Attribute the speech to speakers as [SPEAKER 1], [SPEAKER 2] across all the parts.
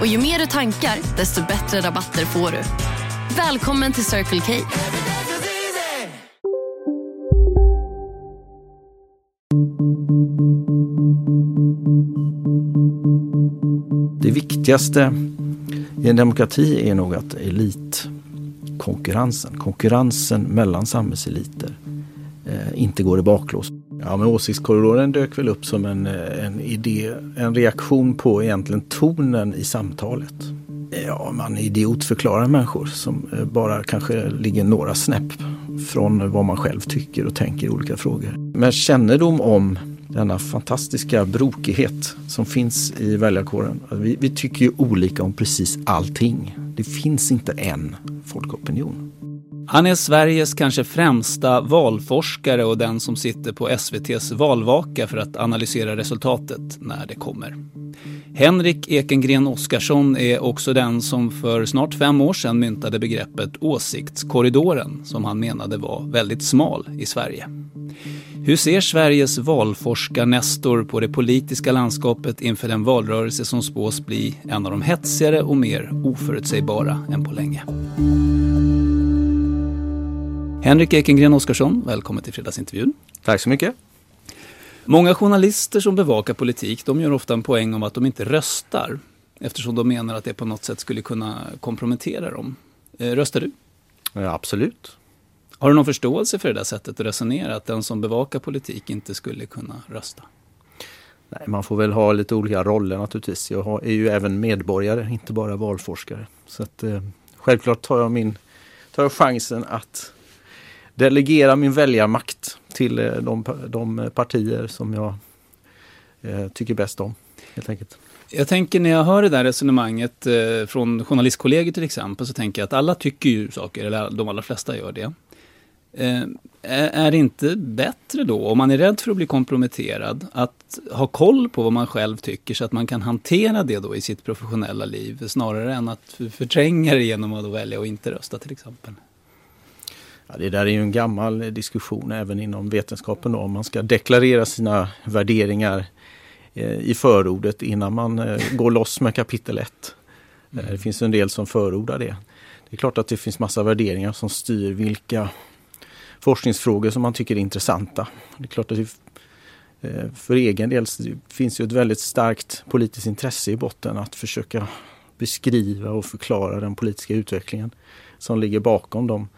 [SPEAKER 1] Och ju mer du tankar, desto bättre rabatter får du. Välkommen till Circle K.
[SPEAKER 2] Det viktigaste i en demokrati är nog att elitkonkurrensen, konkurrensen mellan samhällseliter, eh, inte går i baklås. Ja, men åsiktskorridoren dök väl upp som en, en idé, en reaktion på egentligen tonen i samtalet. Ja, man idiotförklarar människor som eh, bara kanske ligger några snäpp från vad man själv tycker och tänker i olika frågor. Med kännedom om denna fantastiska brokighet som finns i väljarkåren. Alltså, vi, vi tycker ju olika om precis allting. Det finns inte en folkopinion.
[SPEAKER 3] Han är Sveriges kanske främsta valforskare och den som sitter på SVTs valvaka för att analysera resultatet när det kommer. Henrik Ekengren Oskarsson är också den som för snart fem år sedan myntade begreppet åsiktskorridoren som han menade var väldigt smal i Sverige. Hur ser Sveriges valforskarnestor på det politiska landskapet inför den valrörelse som spås bli en av de hetsigare och mer oförutsägbara än på länge? Henrik Ekengren Oskarsson, välkommen till fredagsintervjun.
[SPEAKER 2] Tack så mycket.
[SPEAKER 3] Många journalister som bevakar politik de gör ofta en poäng om att de inte röstar eftersom de menar att det på något sätt skulle kunna kompromettera dem. Eh, röstar du?
[SPEAKER 2] Ja, absolut.
[SPEAKER 3] Har du någon förståelse för det där sättet att resonera, att den som bevakar politik inte skulle kunna rösta?
[SPEAKER 2] Nej, man får väl ha lite olika roller naturligtvis. Jag är ju även medborgare, inte bara valforskare. Så att, eh, självklart tar jag, min, tar jag chansen att delegera min väljarmakt till eh, de, de partier som jag eh, tycker bäst om. helt enkelt.
[SPEAKER 3] Jag tänker när jag hör det där resonemanget eh, från journalistkollegor till exempel så tänker jag att alla tycker ju saker, eller de allra flesta gör det. Eh, är det inte bättre då, om man är rädd för att bli komprometterad, att ha koll på vad man själv tycker så att man kan hantera det då i sitt professionella liv snarare än att förtränga det genom att välja att inte rösta till exempel?
[SPEAKER 2] Ja, det där är ju en gammal diskussion även inom vetenskapen då, om man ska deklarera sina värderingar eh, i förordet innan man eh, går loss med kapitel 1. Mm. Eh, det finns en del som förordar det. Det är klart att det finns massa värderingar som styr vilka forskningsfrågor som man tycker är intressanta. Det är klart att det, för egen del finns ju ett väldigt starkt politiskt intresse i botten att försöka beskriva och förklara den politiska utvecklingen som ligger bakom de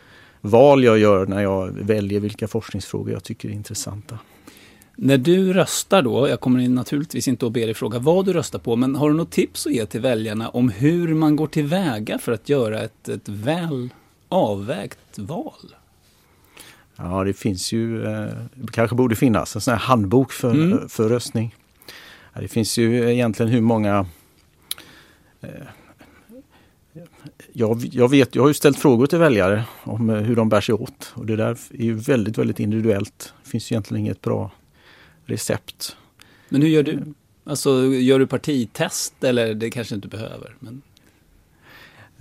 [SPEAKER 2] val jag gör när jag väljer vilka forskningsfrågor jag tycker är intressanta.
[SPEAKER 3] När du röstar då, jag kommer naturligtvis inte att be dig fråga vad du röstar på, men har du något tips att ge till väljarna om hur man går tillväga för att göra ett, ett väl avvägt val?
[SPEAKER 2] Ja, det finns ju, eh, kanske borde finnas, en sån här handbok för, mm. för röstning. Ja, det finns ju egentligen hur många eh, jag, jag, vet, jag har ju ställt frågor till väljare om eh, hur de bär sig åt och det där är ju väldigt, väldigt individuellt. Det finns egentligen inget bra recept.
[SPEAKER 3] Men hur gör du? Alltså, gör du partitest eller det kanske inte behöver? Men...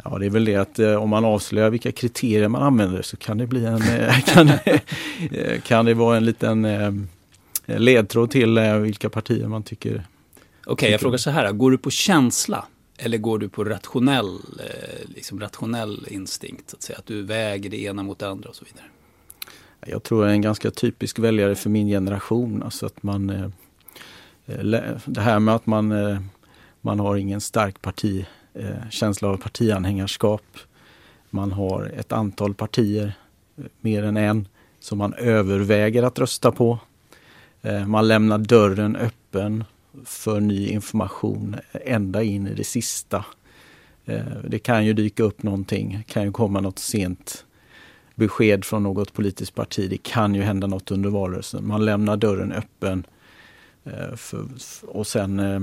[SPEAKER 2] Ja, det är väl det att eh, om man avslöjar vilka kriterier man använder så kan det bli en, eh, kan, eh, kan det vara en liten eh, ledtråd till eh, vilka partier man tycker. Okej,
[SPEAKER 3] okay, jag frågar så här, går du på känsla? Eller går du på rationell, eh, liksom rationell instinkt? Så att, säga, att du väger det ena mot det andra och så vidare?
[SPEAKER 2] Jag tror jag är en ganska typisk väljare för min generation. Alltså att man, eh, eh, det här med att man, man har ingen stark parti, känsla av partianhängarskap. Man har ett antal partier, mer än en, som man överväger att rösta på. Man lämnar dörren öppen för ny information ända in i det sista. Eh, det kan ju dyka upp någonting, det kan ju komma något sent besked från något politiskt parti. Det kan ju hända något under valrörelsen. Man lämnar dörren öppen eh, för, och sen eh,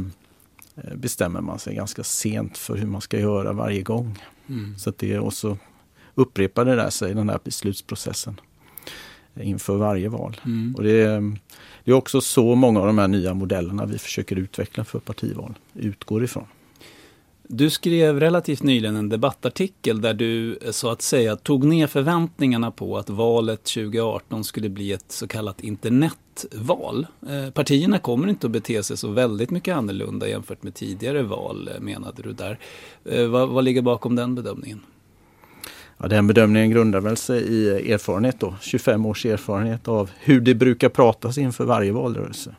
[SPEAKER 2] bestämmer man sig ganska sent för hur man ska göra varje gång. Mm. Så det och så upprepar det där sig, den här beslutsprocessen inför varje val. Mm. Och det, det, är också så många av de här nya modellerna vi försöker utveckla för partival utgår ifrån.
[SPEAKER 3] Du skrev relativt nyligen en debattartikel där du eh, så att säga tog ner förväntningarna på att valet 2018 skulle bli ett så kallat internetval. Eh, partierna kommer inte att bete sig så väldigt mycket annorlunda jämfört med tidigare val eh, menade du där. Vad, vad ligger bakom den bedömningen?
[SPEAKER 2] Ja, den bedömningen grundar väl sig i erfarenhet då, 25 års erfarenhet av hur det brukar pratas inför varje valrörelse.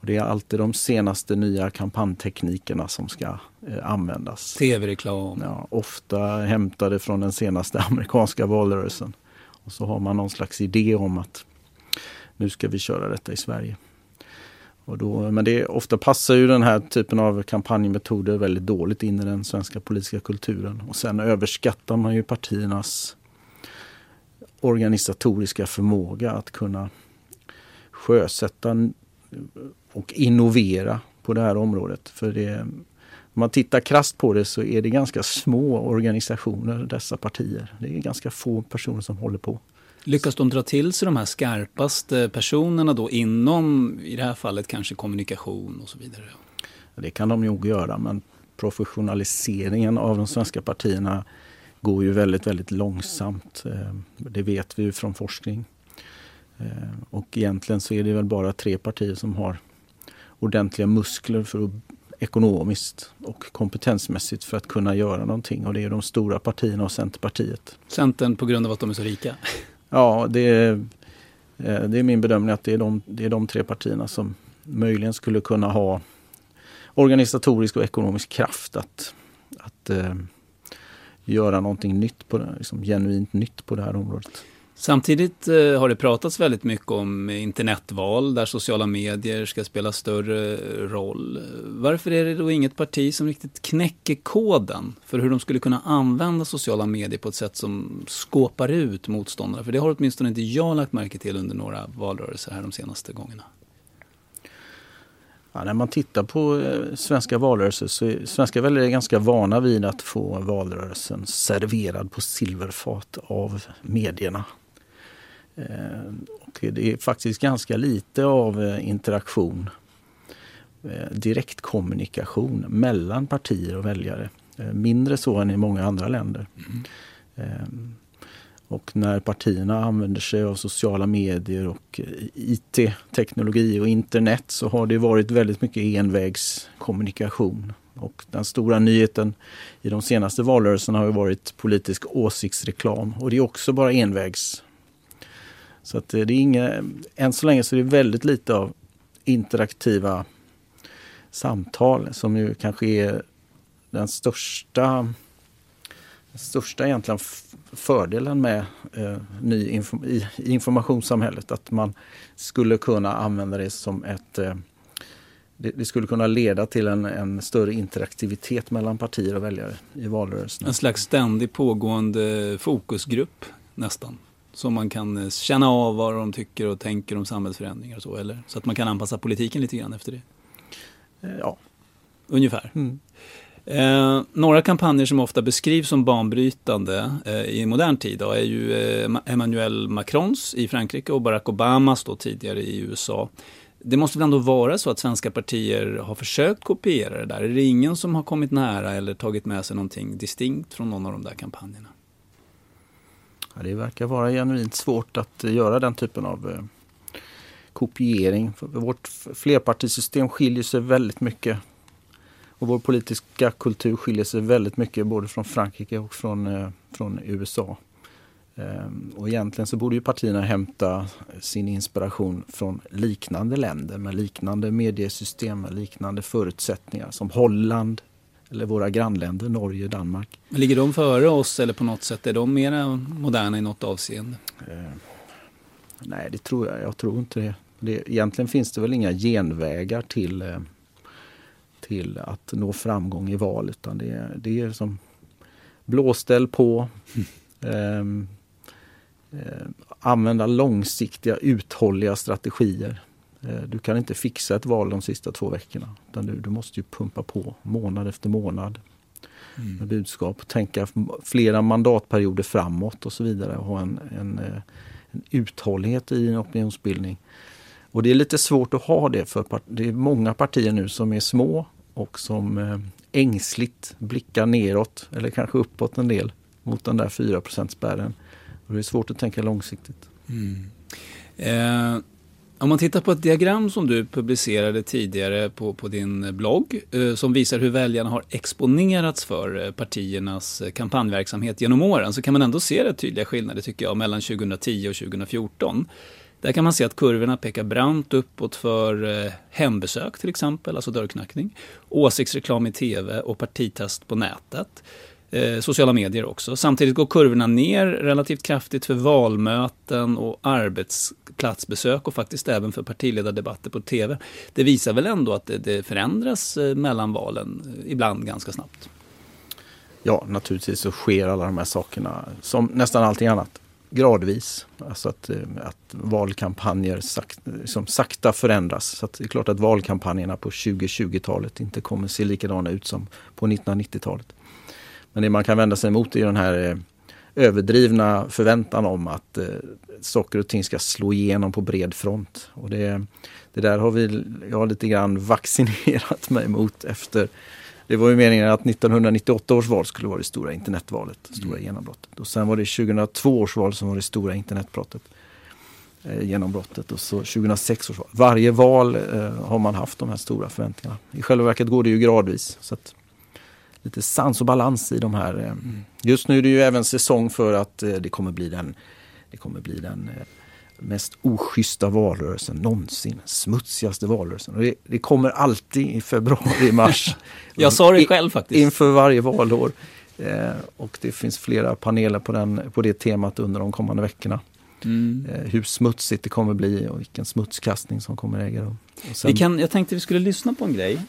[SPEAKER 2] Och det är alltid de senaste nya kampanjteknikerna som ska eh, användas.
[SPEAKER 3] Tv-reklam.
[SPEAKER 2] Ja, ofta hämtade från den senaste amerikanska valrörelsen. Och så har man någon slags idé om att nu ska vi köra detta i Sverige. Och då, men det, ofta passar ju den här typen av kampanjmetoder väldigt dåligt in i den svenska politiska kulturen. Och sen överskattar man ju partiernas organisatoriska förmåga att kunna sjösätta och innovera på det här området. För det, om man tittar krast på det så är det ganska små organisationer, dessa partier. Det är ganska få personer som håller på.
[SPEAKER 3] Lyckas de dra till sig de här skarpaste personerna då inom, i det här fallet kanske kommunikation och så vidare?
[SPEAKER 2] Det kan de nog göra men professionaliseringen av de svenska partierna går ju väldigt, väldigt långsamt. Eh, det vet vi ju från forskning. Eh, och egentligen så är det väl bara tre partier som har ordentliga muskler för att, ekonomiskt och kompetensmässigt för att kunna göra någonting. Och det är de stora partierna och Centerpartiet.
[SPEAKER 3] Centern på grund av att de är så rika?
[SPEAKER 2] Ja, det är, eh, det är min bedömning att det är, de, det är de tre partierna som möjligen skulle kunna ha organisatorisk och ekonomisk kraft att, att eh, göra någonting nytt på det, liksom genuint nytt på det här området.
[SPEAKER 3] Samtidigt eh, har det pratats väldigt mycket om internetval där sociala medier ska spela större roll. Varför är det då inget parti som riktigt knäcker koden för hur de skulle kunna använda sociala medier på ett sätt som skåpar ut motståndare? För det har åtminstone inte jag lagt märke till under några valrörelser här de senaste gångerna.
[SPEAKER 2] Ja, när man tittar på eh, svenska valrörelser så är svenska väljare ganska vana vid att få valrörelsen serverad på silverfat av medierna. Eh, och det är faktiskt ganska lite av eh, interaktion, eh, direktkommunikation mellan partier och väljare. Mindre så än i många andra länder. Mm. Och när partierna använder sig av sociala medier och IT-teknologi och internet så har det varit väldigt mycket envägskommunikation. Och den stora nyheten i de senaste valrörelserna har varit politisk åsiktsreklam och det är också bara envägs så att eh, det är inga, än så länge så är det väldigt lite av interaktiva samtal som ju kanske är den största, den största egentligen fördelen med eh, ny inform i, i informationssamhället. Att man skulle kunna använda det som ett eh, det, det, skulle kunna leda till en, en, större interaktivitet mellan partier och väljare i valrörelsen.
[SPEAKER 3] En slags ständig pågående fokusgrupp nästan? Så man kan eh, känna av vad de tycker och tänker om samhällsförändringar och så, eller? Så att man kan anpassa politiken lite grann efter det?
[SPEAKER 2] Eh, ja.
[SPEAKER 3] Ungefär. Mm. Eh, några kampanjer som ofta beskrivs som banbrytande eh, i modern tid då, är ju eh, Emmanuel Macrons i Frankrike och Barack Obamas då tidigare i USA. Det måste väl ändå vara så att svenska partier har försökt kopiera det där? Är det ingen som har kommit nära eller tagit med sig någonting distinkt från någon av de där kampanjerna?
[SPEAKER 2] Ja, det verkar vara genuint svårt att eh, göra den typen av eh, kopiering. Vårt flerpartisystem skiljer sig väldigt mycket och vår politiska kultur skiljer sig väldigt mycket både från Frankrike och från, eh, från USA. Ehm, och egentligen så borde ju partierna hämta sin inspiration från liknande länder med liknande mediesystem, med liknande förutsättningar som Holland, eller våra grannländer Norge och Danmark.
[SPEAKER 3] Men ligger de före oss eller på något sätt är de mer moderna i något avseende? Eh,
[SPEAKER 2] nej, det tror jag. Jag tror inte det. det. Egentligen finns det väl inga genvägar till, eh, till att nå framgång i val utan det, är, det är som blåställ på. Mm. Eh, använda långsiktiga uthålliga strategier. Eh, du kan inte fixa ett val de sista två veckorna. Utan du, du måste ju pumpa på månad efter månad mm. med budskap. Tänka flera mandatperioder framåt och så vidare. Och ha en, en, eh, en uthållighet i en opinionsbildning. Och det är lite svårt att ha det för det är många partier nu som är små och som eh, ängsligt blickar neråt eller kanske uppåt en del mot den där 4 spärren. Och det är svårt att tänka långsiktigt. Mm.
[SPEAKER 3] Eh, om man tittar på ett diagram som du publicerade tidigare på, på din blogg eh, som visar hur väljarna har exponerats för eh, partiernas eh, kampanjverksamhet genom åren så kan man ändå se rätt tydliga skillnader tycker jag mellan 2010 och 2014. Där kan man se att kurvorna pekar brant uppåt för hembesök till exempel, alltså dörrknackning, åsiktsreklam i tv och partitest på nätet. Eh, sociala medier också. Samtidigt går kurvorna ner relativt kraftigt för valmöten och arbetsplatsbesök och faktiskt även för partiledardebatter på tv. Det visar väl ändå att det, det förändras eh, mellan valen, eh, ibland ganska snabbt.
[SPEAKER 2] Ja, naturligtvis så sker alla de här sakerna som nästan allting annat gradvis. Alltså att, eh, att valkampanjer sak, liksom sakta förändras. Så det är klart att valkampanjerna på 2020-talet inte kommer se likadana ut som på 1990-talet. Men det man kan vända sig emot är den här eh, överdrivna förväntan om att eh, saker och ting ska slå igenom på bred front. Och det, det där har vi, jag har lite grann vaccinerat mig mot efter det var ju meningen att 1998 års val skulle vara det stora internetvalet, det stora mm. genombrottet. Och sen var det 2002 års val som var det stora internetbrottet. Eh, genombrottet och så 2006 års val. Varje val eh, har man haft de här stora förväntningarna. I själva verket går det ju gradvis. Så att lite sans och balans i de här. Eh. Just nu är det ju även säsong för att eh, det kommer bli den, det kommer bli den eh, mest oschyssta valrörelsen någonsin. Smutsigaste valrörelsen. Och det, det kommer alltid i februari, mars.
[SPEAKER 3] Jag sa det själv faktiskt.
[SPEAKER 2] Inför varje valår. Eh, och det finns flera paneler på, den, på det temat under de kommande veckorna. Mm. Eh, hur smutsigt det kommer bli och vilken smutskastning som kommer äga rum.
[SPEAKER 3] Sen... Vi kan, jag tänkte vi skulle lyssna på en grej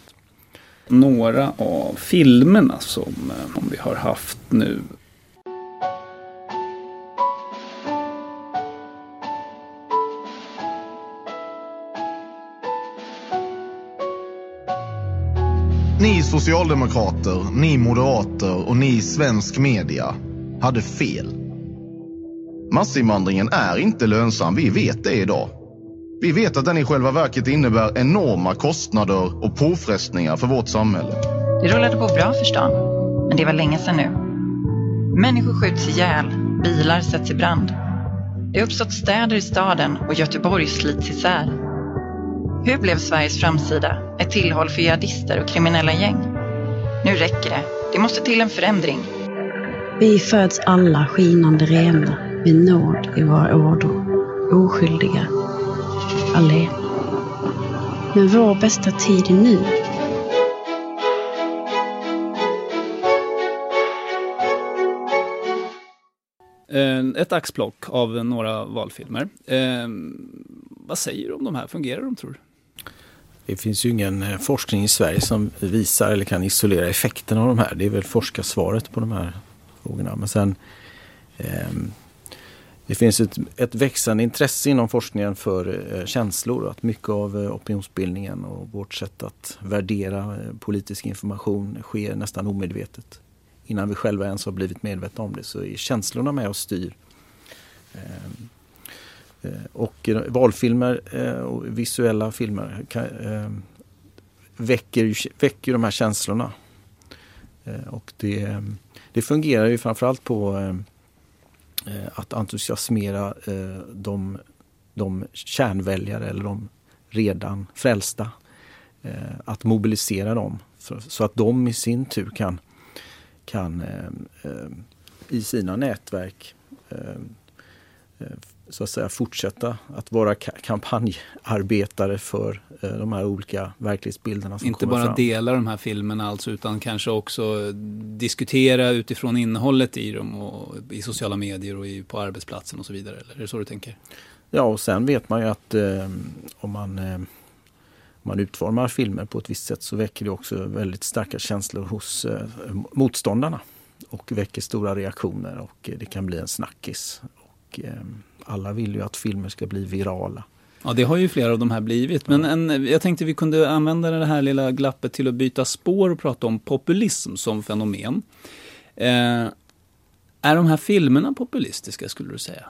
[SPEAKER 3] några av filmerna eh, som vi har haft nu.
[SPEAKER 4] Ni socialdemokrater, ni moderater och ni svensk media hade fel. Massinvandringen är inte lönsam, vi vet det idag. Vi vet att den i själva verket innebär enorma kostnader och påfrestningar för vårt samhälle.
[SPEAKER 5] Det rullade på bra för stan, men det var länge sedan nu. Människor skjuts ihjäl, bilar sätts i brand. Det har uppstått städer i staden och Göteborg slits isär. Hur blev Sveriges framsida ett tillhåll för jihadister och kriminella gäng? Nu räcker det. Det måste till en förändring.
[SPEAKER 6] Vi föds alla skinande rena med nåd i våra ådror, oskyldiga allé. Men vår bästa tid är nu.
[SPEAKER 3] Eh, ett axplock av några valfilmer. Eh, vad säger du om de här? Fungerar de tror du?
[SPEAKER 2] Det finns ju ingen eh, forskning i Sverige som visar eller kan isolera effekten av de här. Det är väl forskarsvaret på de här frågorna. Men sen det finns ett, ett växande intresse inom forskningen för eh, känslor. Att mycket av eh, opinionsbildningen och vårt sätt att värdera eh, politisk information sker nästan omedvetet. Innan vi själva ens har blivit medvetna om det så är känslorna med och styr. Ehm, eh, och valfilmer eh, och visuella filmer ehm, väcker, väcker de här känslorna. Eh, och det, det fungerar ju framförallt på ehm, Eh, att entusiasmera eh, de, de kärnväljare eller de redan frälsta. Eh, att mobilisera dem så att de i sin tur kan, kan eh, eh, i sina nätverk så att säga fortsätta att vara kampanjarbetare för eh, de här olika verklighetsbilderna som
[SPEAKER 3] Inte bara
[SPEAKER 2] fram.
[SPEAKER 3] dela de här filmerna alltså, utan kanske också diskutera utifrån innehållet i dem och i sociala medier och i, på arbetsplatsen och så vidare. Eller är det så du tänker?
[SPEAKER 2] Ja, och sen vet man ju att eh, om man eh, man utformar filmer på ett visst sätt så väcker det också väldigt starka känslor hos eh, motståndarna och väcker stora reaktioner och det kan bli en snackis. Och, eh, alla vill ju att filmer ska bli virala.
[SPEAKER 3] Ja, det har ju flera av de här blivit. Men en, jag tänkte vi kunde använda det här lilla glappet till att byta spår och prata om populism som fenomen. Eh, är de här filmerna populistiska skulle du säga?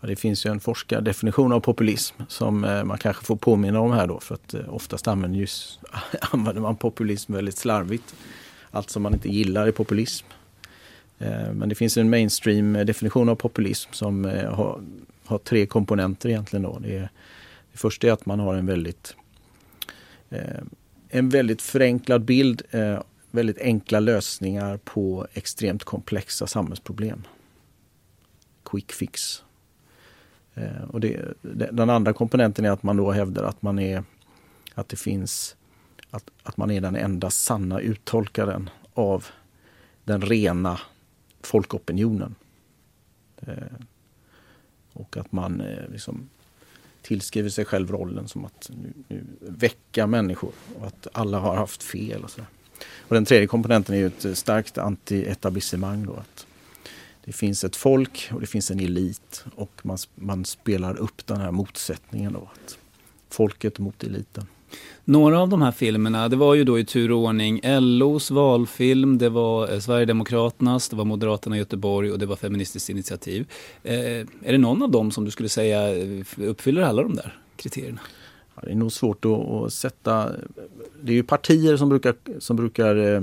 [SPEAKER 2] Ja, det finns ju en forskardefinition av populism som eh, man kanske får påminna om här då för att eh, oftast använder, just, använder man populism väldigt slarvigt. Allt som man inte gillar är populism. Eh, men det finns en mainstream eh, definition av populism som eh, har, har, tre komponenter egentligen. Då. Det, är, det första är att man har en väldigt en väldigt förenklad bild, väldigt enkla lösningar på extremt komplexa samhällsproblem. Quick fix. Och det, den andra komponenten är att man då hävdar att man är att det finns att, att man är den enda sanna uttolkaren av den rena folkopinionen. Eh, och att man eh, liksom tillskriver sig själv rollen som att nu, nu väcka människor och att alla har haft fel. Och, så. och Den tredje komponenten är ju ett eh, starkt anti-etablissemang. Då, att det finns ett folk och det finns en elit och man, man spelar upp den här motsättningen. Då, att folket mot eliten.
[SPEAKER 3] Några av de här filmerna, det var ju då i tur och ordning LOs valfilm, det var eh, Sverigedemokraternas, det var Moderaterna i Göteborg och det var Feministiskt initiativ. Eh, är det någon av dem som du skulle säga eh, uppfyller alla de där kriterierna?
[SPEAKER 2] Ja, det är nog svårt att, att, sätta... Det är ju partier som brukar, som brukar eh,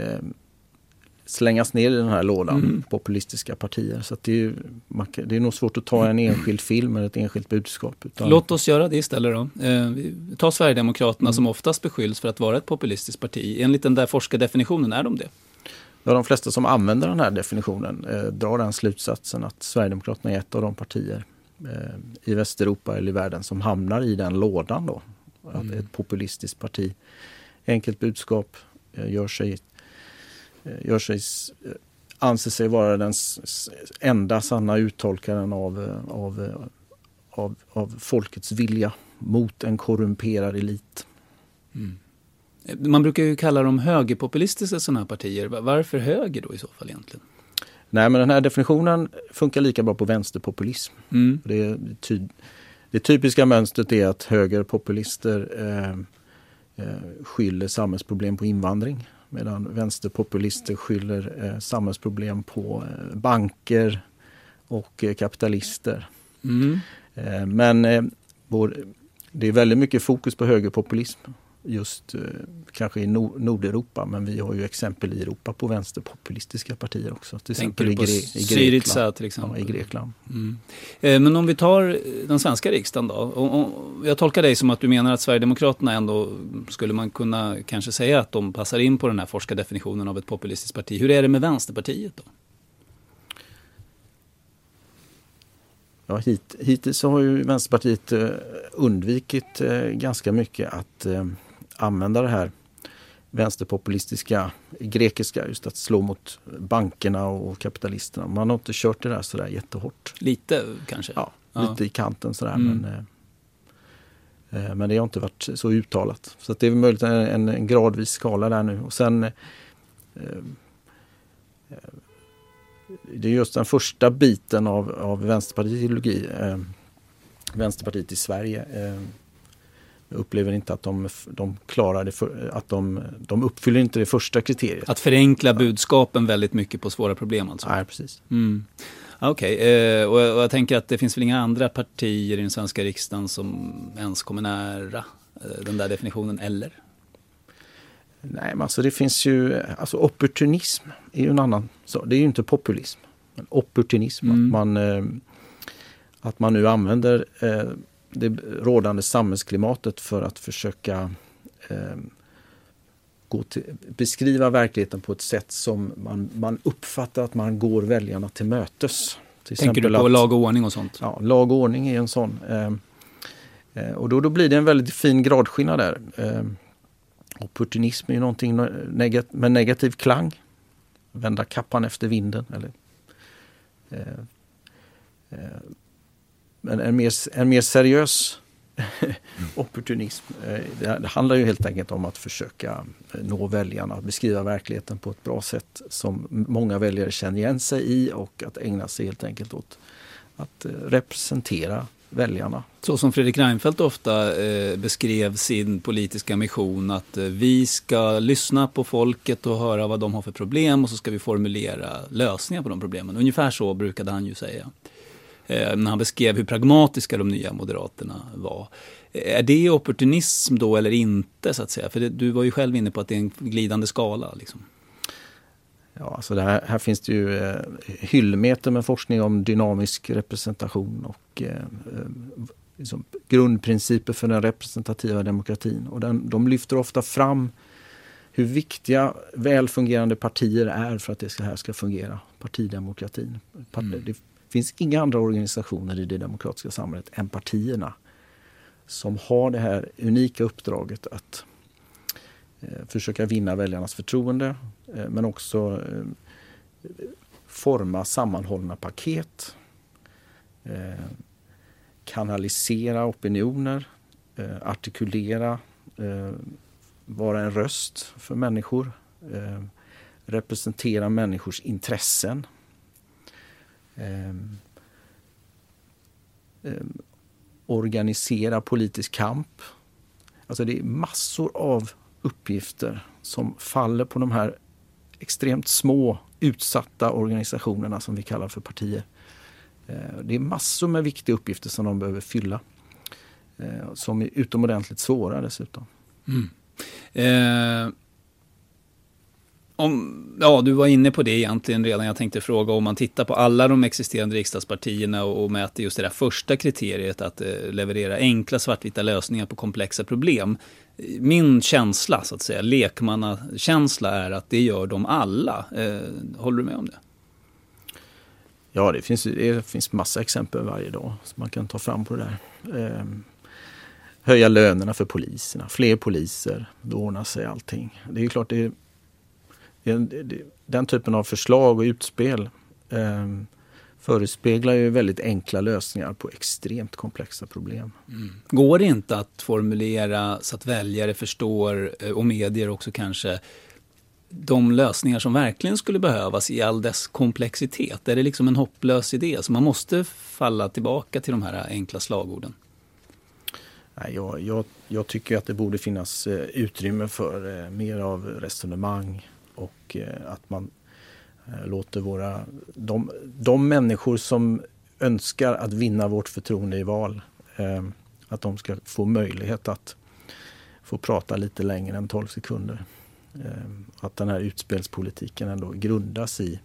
[SPEAKER 2] eh, slängas ner i den här lådan, mm. populistiska partier. Så det, är ju, det är nog svårt att ta en enskild film eller ett enskilt budskap.
[SPEAKER 3] Utan... Låt oss göra det istället då. Eh, ta Sverigedemokraterna mm. som oftast beskylls för att vara ett populistiskt parti. Enligt den där forskardefinitionen, är de det?
[SPEAKER 2] Ja, de flesta som använder den här definitionen eh, drar den slutsatsen att Sverigedemokraterna är ett av de partier eh, i Västeuropa eller i världen som hamnar i den lådan. Då. Att mm. ett populistiskt parti, enkelt budskap, eh, gör sig gör sig, eh, anser sig vara den enda sanna uttolkaren av, eh, av, av, av folkets vilja mot en korrumperad elit.
[SPEAKER 3] Mm. Man brukar ju kalla dem högerpopulistiska sådana här partier. Varför höger då i så fall egentligen?
[SPEAKER 2] Nej men den här definitionen funkar lika bra på vänsterpopulism. Mm. Det, ty, det typiska mönstret är att högerpopulister eh, eh, skyller samhällsproblem på invandring. Medan vänsterpopulister skyller eh, samhällsproblem på eh, banker och eh, kapitalister. Mm. Eh, men eh, vår, det är väldigt mycket fokus på högerpopulism just eh, kanske i Nord Nordeuropa. Men vi har ju exempel i Europa på vänsterpopulistiska partier också.
[SPEAKER 3] Till exempel i, Gre i Syriza till
[SPEAKER 2] exempel? Ja, i Grekland. Mm.
[SPEAKER 3] Eh, men om vi tar den svenska riksdagen då. Jag tolkar dig som att du menar att Sverigedemokraterna ändå skulle man kunna kanske säga att de passar in på den här forskardefinitionen av ett populistiskt parti. Hur är det med Vänsterpartiet då?
[SPEAKER 2] Ja, hit, hittills har ju Vänsterpartiet eh, undvikit eh, ganska mycket att eh, använda det här vänsterpopulistiska grekiska, just att slå mot bankerna och kapitalisterna. Man har inte kört det där sådär jättehårt.
[SPEAKER 3] Lite kanske?
[SPEAKER 2] Ja, ja. lite i kanten sådär. Mm. Men, eh, men det har inte varit så uttalat. Så det är möjligt en, en gradvis skala där nu. Och sen eh, det är just den första biten av, av Vänsterpartiets ideologi. Eh, Vänsterpartiet i Sverige. Jag upplever inte att de, de klarar det, för, att de, de uppfyller inte det första kriteriet.
[SPEAKER 3] Att förenkla budskapen väldigt mycket på svåra problem alltså?
[SPEAKER 2] Nej, precis.
[SPEAKER 3] Mm. Okej, okay. eh, och, och, jag tänker att det finns väl inga andra partier i den svenska riksdagen som ens kommer nära eh, den där definitionen, eller?
[SPEAKER 2] Nej, men alltså det finns ju, alltså opportunism är ju en annan sak. Det är ju inte populism. Men opportunism, mm. att, man, eh, att man nu använder det rådande samhällsklimatet för att försöka eh, gå till, beskriva verkligheten på ett sätt som man, man uppfattar att man går väljarna till mötes.
[SPEAKER 3] Till Tänker du på att, lag och ordning och sånt?
[SPEAKER 2] Ja, lag och ordning är en sån. Eh, eh, och då, då blir det en väldigt fin gradskillnad där. Eh, opportunism är ju någonting negat med negativ klang. Vända kappan efter vinden. Eller, eh, eh, men en mer, en mer seriös opportunism. Eh, det, det, handlar ju helt enkelt om att försöka eh, nå väljarna, Att beskriva verkligheten på ett bra sätt som många väljare känner igen sig i och att ägna sig helt enkelt åt att eh, representera väljarna.
[SPEAKER 3] Så som Fredrik Reinfeldt ofta eh, beskrev sin politiska mission att eh, vi ska lyssna på folket och höra vad de har för problem och så ska vi formulera lösningar på de problemen. Ungefär så brukade han ju säga. Eh, när han beskrev hur pragmatiska de nya moderaterna var. Är det opportunism då eller inte så att säga? För det, du var ju själv inne på att det är en glidande skala. Liksom.
[SPEAKER 2] Ja, alltså här, här, finns det ju eh, hyllmeter med forskning om dynamisk representation och eh, eh, liksom grundprinciper för den representativa demokratin. Och den, de lyfter ofta fram hur viktiga välfungerande partier är för att det här ska fungera. Partidemokratin. Mm. Det finns inga andra organisationer i det demokratiska samhället än partierna som har det här unika uppdraget att eh, försöka vinna väljarnas förtroende eh, men också eh, forma sammanhållna paket, eh, kanalisera opinioner, eh, artikulera, eh, vara en röst för människor, eh, representera människors intressen. Ehm, ehm, organisera politisk kamp. Alltså det är massor av uppgifter som faller på de här extremt små utsatta organisationerna som vi kallar för partier. Eh, det är massor med viktiga uppgifter som de behöver fylla. Eh, som är utomordentligt svåra dessutom. Mm. Eh,
[SPEAKER 3] om, ja, du var inne på det egentligen redan. Jag tänkte fråga om man tittar på alla de existerande riksdagspartierna och, och mäter just det där första kriteriet att eh, leverera enkla svartvita lösningar på komplexa problem. Min känsla, så att säga, lekmannakänsla är att det gör de alla. Eh, håller du med om det?
[SPEAKER 2] Ja, det finns, det finns massa exempel varje dag som man kan ta fram på det där. Eh, höja lönerna för poliserna, fler poliser, då ordnar sig allting. Det är klart, det den typen av förslag och utspel eh, förespeglar ju väldigt enkla lösningar på extremt komplexa problem.
[SPEAKER 3] Mm. Går det inte att formulera så att väljare förstår eh, och medier också kanske de lösningar som verkligen skulle behövas i all dess komplexitet? Är det liksom en hopplös idé? Så man måste falla tillbaka till de här enkla slagorden?
[SPEAKER 2] Nej, jag, jag, jag tycker att det borde finnas eh, utrymme för eh, mer av resonemang, och eh, att man eh, låter våra, de, de människor som önskar att vinna vårt förtroende i val, eh, att de ska få möjlighet att få prata lite längre än 12 sekunder. Att den här utspelspolitiken ändå grundas i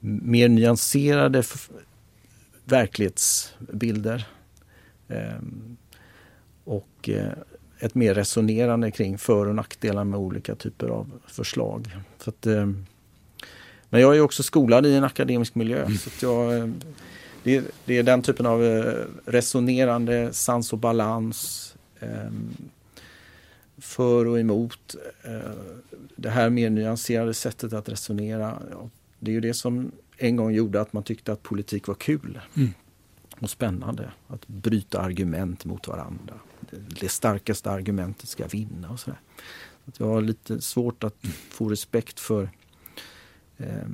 [SPEAKER 2] mer nyanserade verklighetsbilder. Och ett mer resonerande kring för och nackdelar med olika typer av förslag. Så att, eh, men jag är också skolad i en akademisk miljö. Mm. Så jag, eh, det, det, är den typen av eh, resonerande, sans och balans. för och emot. det här mer nyanserade sättet att resonera. Det är ju det som en gång gjorde att man tyckte att politik var kul. Mm. Och spännande. Att bryta argument mot varandra det starkaste argumentet ska vinna och sådär. Så jag har lite svårt att få respekt för eh,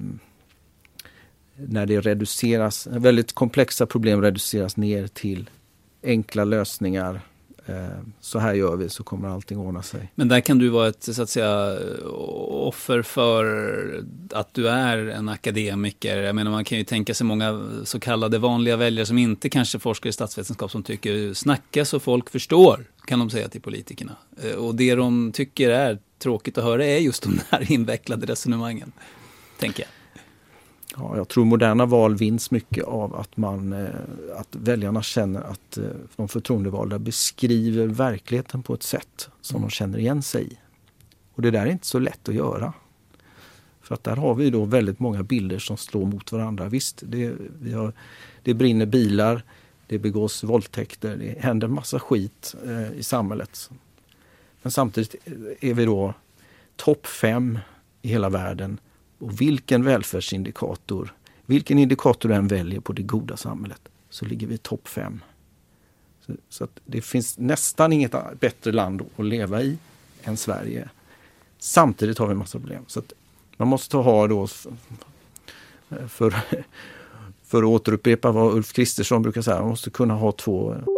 [SPEAKER 2] när det reduceras, väldigt komplexa problem reduceras ner till enkla lösningar Eh, så här gör vi så kommer allting ordna sig.
[SPEAKER 3] Men där kan du vara ett så att säga offer för att du är en akademiker. Jag menar man kan ju tänka sig många så kallade vanliga väljare som inte kanske forskar i statsvetenskap som tycker snacka så folk förstår kan de säga till politikerna. Eh, och det de tycker är tråkigt att höra är just de här invecklade resonemangen. Tänker jag.
[SPEAKER 2] Ja, jag tror moderna val vinns mycket av att, man, eh, att väljarna känner att eh, de förtroendevalda beskriver verkligheten på ett sätt som mm. de känner igen sig i. Och det där är inte så lätt att göra. För att där har vi då väldigt många bilder som slår mot varandra. Visst, det, vi har, det brinner bilar, det begås våldtäkter, det händer massa skit eh, i samhället. Men samtidigt är vi då topp fem i hela världen och vilken välfärdsindikator, vilken indikator du än väljer på det goda samhället, så ligger vi i topp fem. Så, så att det finns nästan inget bättre land att leva i än Sverige. Samtidigt har vi en massa problem. Så man måste ha då för, för att återupprepa vad Ulf Kristersson brukar säga, man måste kunna ha två eh,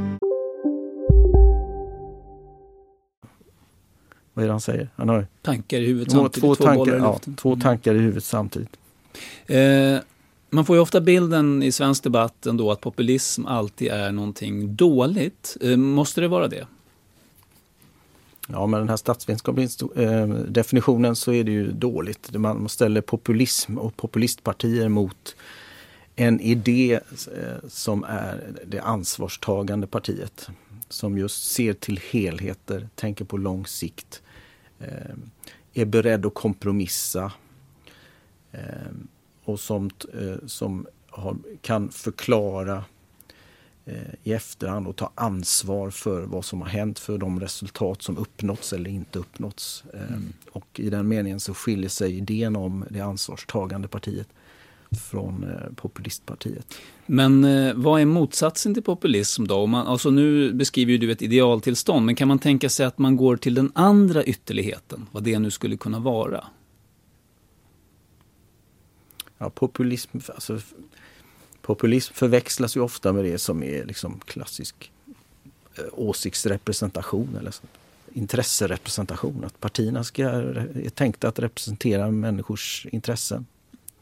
[SPEAKER 2] Vad är det han säger? Han har
[SPEAKER 3] tankar i huvudet
[SPEAKER 2] samtidigt. Två,
[SPEAKER 3] två,
[SPEAKER 2] tankar,
[SPEAKER 3] i
[SPEAKER 2] ja, två tankar i huvudet samtidigt.
[SPEAKER 3] Eh, man får ju ofta bilden i svensk debatt ändå att populism alltid är någonting dåligt. Eh, måste det vara det?
[SPEAKER 2] Ja, med den här statsvetenskapliga eh, definitionen så är det ju dåligt. Man ställer populism och populistpartier mot en idé eh, som är det ansvarstagande partiet. Som just ser till helheter, tänker på lång sikt. Eh, är beredd att kompromissa. Och som, som har, kan förklara i efterhand och ta ansvar för vad som har hänt, för de resultat som uppnåtts eller inte uppnåtts. Mm. Och i den meningen så skiljer sig idén om det ansvarstagande partiet från populistpartiet.
[SPEAKER 3] Men eh, vad är motsatsen till populism då? Man, alltså nu beskriver du ett idealtillstånd, men kan man tänka sig att man går till den andra ytterligheten, vad det nu skulle kunna vara?
[SPEAKER 2] Ja, populism, alltså, populism förväxlas ju ofta med det som är liksom klassisk eh, åsiktsrepresentation eller så, intresserepresentation. Att partierna ska, är tänkta att representera människors intressen.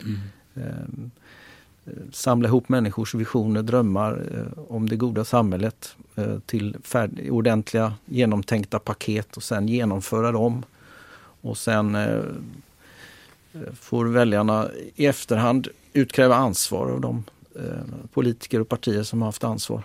[SPEAKER 2] Mm. Eh, samla ihop människors visioner, drömmar eh, om det goda samhället eh, till färd, ordentliga genomtänkta paket och sen genomföra dem. Och sen eh, eh får väljarna i efterhand utkräva ansvar av de eh, politiker och partier som har haft ansvar.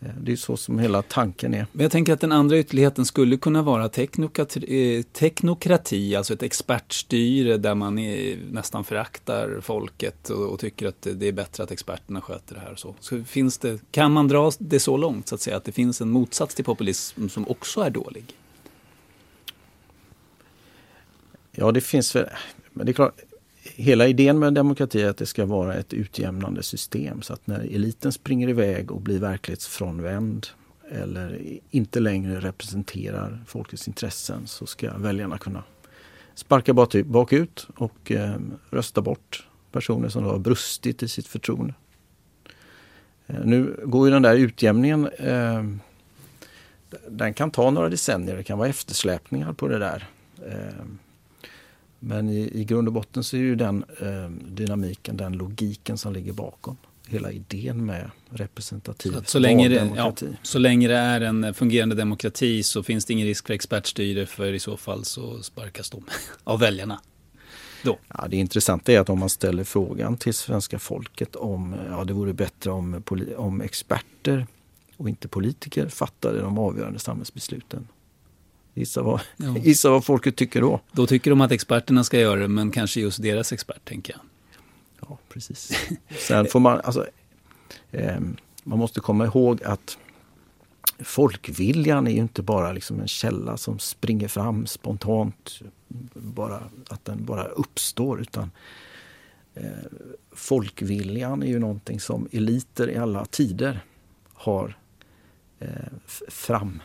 [SPEAKER 2] Det är så som hela tanken är.
[SPEAKER 3] Men jag tänker att den andra ytterligheten skulle kunna vara teknokrati, teknokrati alltså ett expertstyre där man är, nästan föraktar folket och, och, tycker att det är bättre att experterna sköter det här. Så. så finns det, kan man dra det så långt så att säga att det finns en motsats till populism som också är dålig?
[SPEAKER 2] Ja, det finns väl, men det är klart, hela idén med demokrati är att det ska vara ett utjämnande system så att när eliten springer iväg och blir verklighetsfrånvänd eller inte längre representerar folkets intressen så ska väljarna kunna sparka bakut och eh, rösta bort personer som har brustit i sitt förtroende. Eh, nu går ju den där utjämningen eh, den kan ta några decennier, det kan vara eftersläpningar på det där. Ehm, Eh, men i, i grund och botten så är ju den eh, dynamiken, den logiken som ligger bakom hela idén med representativ
[SPEAKER 3] så, så länge det, demokrati. Ja, så länge det är en fungerande demokrati så finns det ingen risk för expertstyre för i så fall så sparkas de av väljarna. Då.
[SPEAKER 2] Ja, det intressanta är att om man ställer frågan till svenska folket om ja, det vore bättre om, om experter och inte politiker fattade de avgörande samhällsbesluten Gissa vad, ja. gissa vad folket tycker då.
[SPEAKER 3] Då tycker de att experterna ska göra det, men kanske just deras expert, tänker jag.
[SPEAKER 2] Ja, precis. Sen får man, alltså, eh, man måste komma ihåg att folkviljan är ju inte bara liksom en källa som springer fram spontant, bara, att den bara uppstår, utan eh, folkviljan är ju någonting som eliter i alla tider har eh, fram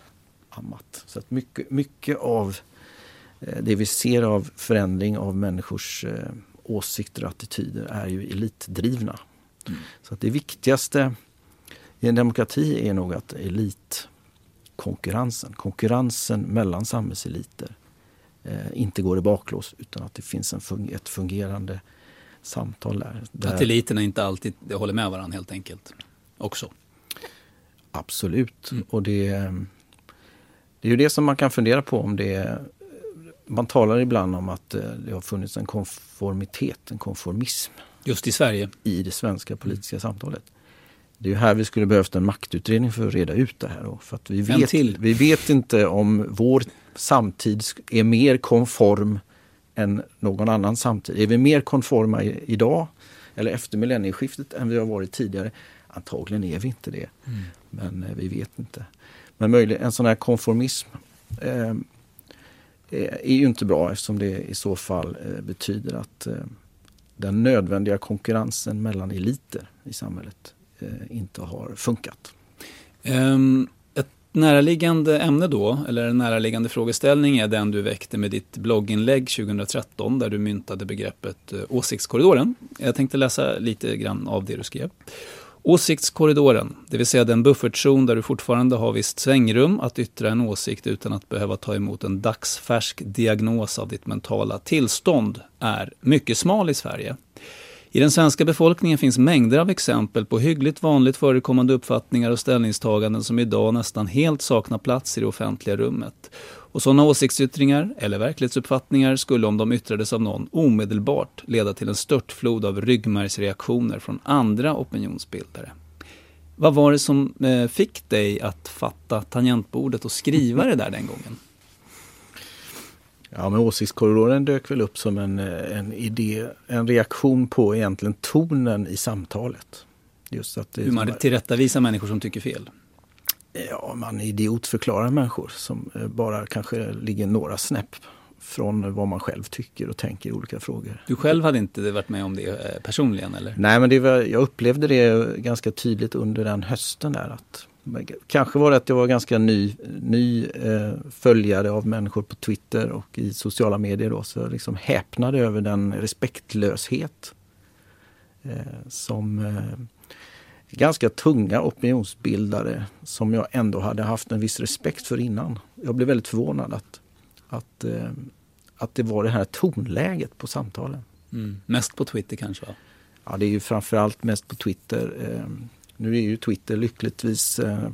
[SPEAKER 2] ammat. Så att mycket, mycket av eh, det vi ser av förändring av människors eh, åsikter och attityder är ju elitdrivna. Mm. Så att det viktigaste i en demokrati är nog att elitkonkurrensen, konkurrensen mellan samhällseliter eh, inte går i baklås utan att det finns en fun ett fungerande samtal där.
[SPEAKER 3] där. Att eliterna inte alltid håller med varandra helt enkelt? också.
[SPEAKER 2] Absolut. Mm. Och det, det är ju det som man kan fundera på om det man talar ibland om att eh, det har funnits en konformitet, en konformism.
[SPEAKER 3] Just i Sverige?
[SPEAKER 2] I det svenska politiska samtalet. Det är här vi skulle behövt en maktutredning för att reda ut det här. Då, för att vi, vet, vi vet inte om vår samtid är mer konform än någon annan samtid. Är vi mer konforma i, idag eller efter millennieskiftet än vi har varit tidigare? Antagligen är vi inte det. Mm. Men eh, vi vet inte. Men möjligen en sån här konformism eh, eh, är ju inte bra eftersom det i så fall eh, betyder att eh, den nödvändiga konkurrensen mellan eliter i samhället eh, inte har funkat.
[SPEAKER 3] Um, ett näraliggande ämne då, eller en näraliggande frågeställning är den du väckte med ditt blogginlägg 2013 där du myntade begreppet eh, åsiktskorridoren. Jag tänkte läsa lite grann av det du skrev. Åsiktskorridoren, det vill säga den buffertzon där du fortfarande har visst svängrum att yttra en åsikt utan att behöva ta emot en dagsfärsk diagnos av ditt mentala tillstånd, är mycket smal i Sverige. I den svenska befolkningen finns mängder av exempel på hyggligt vanligt förekommande uppfattningar och ställningstaganden som idag nästan helt saknar plats i det offentliga rummet. Och sådana åsiktsyttringar, eller verklighetsuppfattningar, skulle om de yttrades av någon omedelbart leda till en störtflod av ryggmärgsreaktioner från andra opinionsbildare. Vad var det som eh, fick dig att fatta tangentbordet och skriva det där den gången?
[SPEAKER 2] Ja, men åsiktskorridoren dök väl upp som en, eh, en idé, en reaktion på egentligen tonen i samtalet.
[SPEAKER 3] Just att det, Hur man tillrättavisar människor som tycker fel?
[SPEAKER 2] Ja, man idiotförklarar människor som eh, bara kanske ligger några snäpp från vad man själv tycker och tänker i olika frågor.
[SPEAKER 3] Du själv hade inte varit med om det eh, personligen eller?
[SPEAKER 2] Nej men det var, jag upplevde det ganska tydligt under den hösten där. Att, kanske var det att jag var ganska ny, ny eh, följare av människor på Twitter och i sociala medier då. Så jag liksom häpnade över den respektlöshet eh, som eh, ganska tunga opinionsbildare som jag ändå hade haft en viss respekt för innan. Jag blev väldigt förvånad att, att, eh, att det var det här tonläget på samtalen.
[SPEAKER 3] Mm. Mest på Twitter kanske? Va?
[SPEAKER 2] Ja, det är ju framförallt mest på Twitter. Eh, nu är ju Twitter lyckligtvis eh,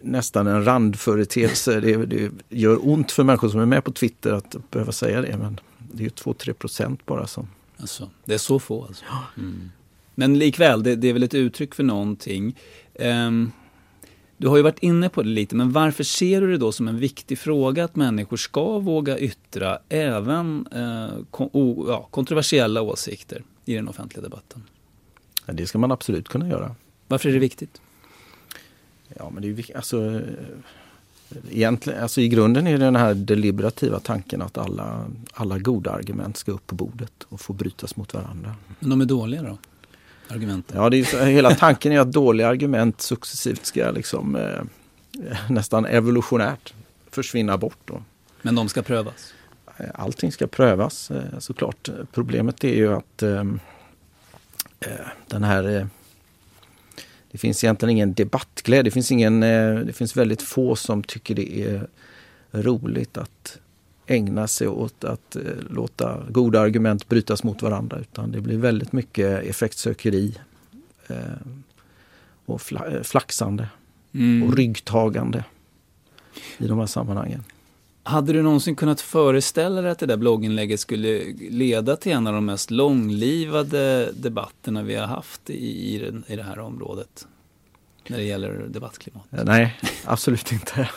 [SPEAKER 2] nästan en randföreteelse. Det, det, gör ont för människor som är med på Twitter att behöva säga det. Men det är ju 2-3 procent bara som...
[SPEAKER 3] Alltså, det är så få alltså? Mm. Men likväl, det, det, är väl ett uttryck för någonting. Um, du har ju varit inne på det lite, men varför ser du det då som en viktig fråga att människor ska våga yttra även uh, kon o, ja, kontroversiella åsikter i den offentliga debatten?
[SPEAKER 2] Ja, det ska man absolut kunna göra.
[SPEAKER 3] Varför är det viktigt?
[SPEAKER 2] Ja, men det är viktigt. Alltså, egentligen, alltså I grunden är det den här deliberativa tanken att alla, alla goda argument ska upp på bordet och få brytas mot varandra.
[SPEAKER 3] Men de är dåliga då? Argumenten?
[SPEAKER 2] Ja, det är så, hela tanken är att dåliga argument successivt ska liksom eh, nästan evolutionärt försvinna bort. Då.
[SPEAKER 3] Men de ska prövas?
[SPEAKER 2] Eh, allting ska prövas eh, såklart. Problemet är ju att ehm, eh, den här eh, det finns egentligen ingen debattglädje. Det finns, ingen, eh, det finns väldigt få som tycker det är roligt att ägna sig åt att eh, låta goda argument brytas mot varandra utan det blir väldigt mycket effektsökeri eh, och eh, flaxande mm. och ryggtagande i de här sammanhangen.
[SPEAKER 3] Hade du någonsin kunnat föreställa dig att det där blogginlägget skulle leda till en av de mest långlivade debatterna vi har haft i, i det här området? När det gäller debattklimat?
[SPEAKER 2] Nej, absolut inte.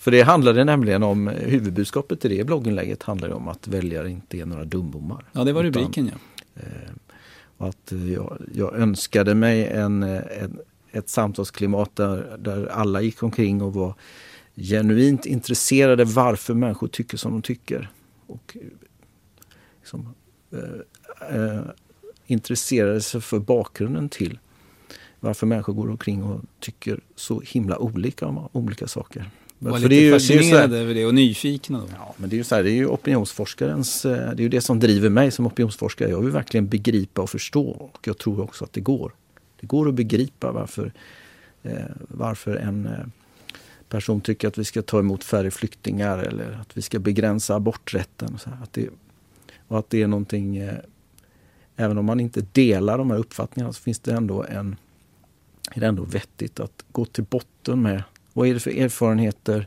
[SPEAKER 2] För det handlade nämligen om, huvudbudskapet i det blogginlägget handlade om att väljare inte är några dumbommar.
[SPEAKER 3] Ja, det var rubriken utan,
[SPEAKER 2] ja. Eh, och att jag, jag önskade mig en, en, ett samtalsklimat där, där alla gick omkring och var genuint intresserade varför människor tycker som de tycker. Och liksom, eh, eh, intresserade sig för bakgrunden till varför människor går omkring och tycker så himla olika om olika saker.
[SPEAKER 3] Var lite det är ju, fascinerade över det och nyfikna. Då.
[SPEAKER 2] Ja, men det är ju så här, det är ju opinionsforskarens, eh, det är ju det som driver mig som opinionsforskare. Jag vill verkligen begripa och förstå och jag tror också att det går. Det går att begripa varför, eh, varför en eh, person tycker att vi ska ta emot färre flyktingar eller att vi ska begränsa aborträtten. Och, så här, att det, och att det är någonting, eh, även om man inte delar de här uppfattningarna så finns det ändå en är det ändå vettigt att gå till botten med vad är det för erfarenheter,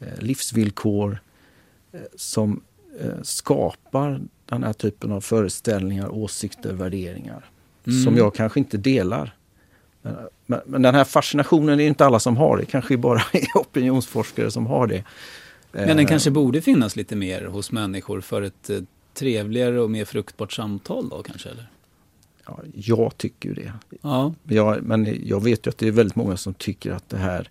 [SPEAKER 2] eh, livsvillkor eh, som eh, skapar den här typen av föreställningar, åsikter, värderingar mm. som jag kanske inte delar. Men, men, den här fascinationen är inte alla som har det, kanske bara är opinionsforskare som har det.
[SPEAKER 3] Men den kanske borde finnas lite mer hos människor för ett trevligare och mer fruktbart samtal då kanske? Eller?
[SPEAKER 2] Ja, jag tycker ju det.
[SPEAKER 3] Ja.
[SPEAKER 2] Jag, men jag vet ju att det är väldigt många som tycker att det här,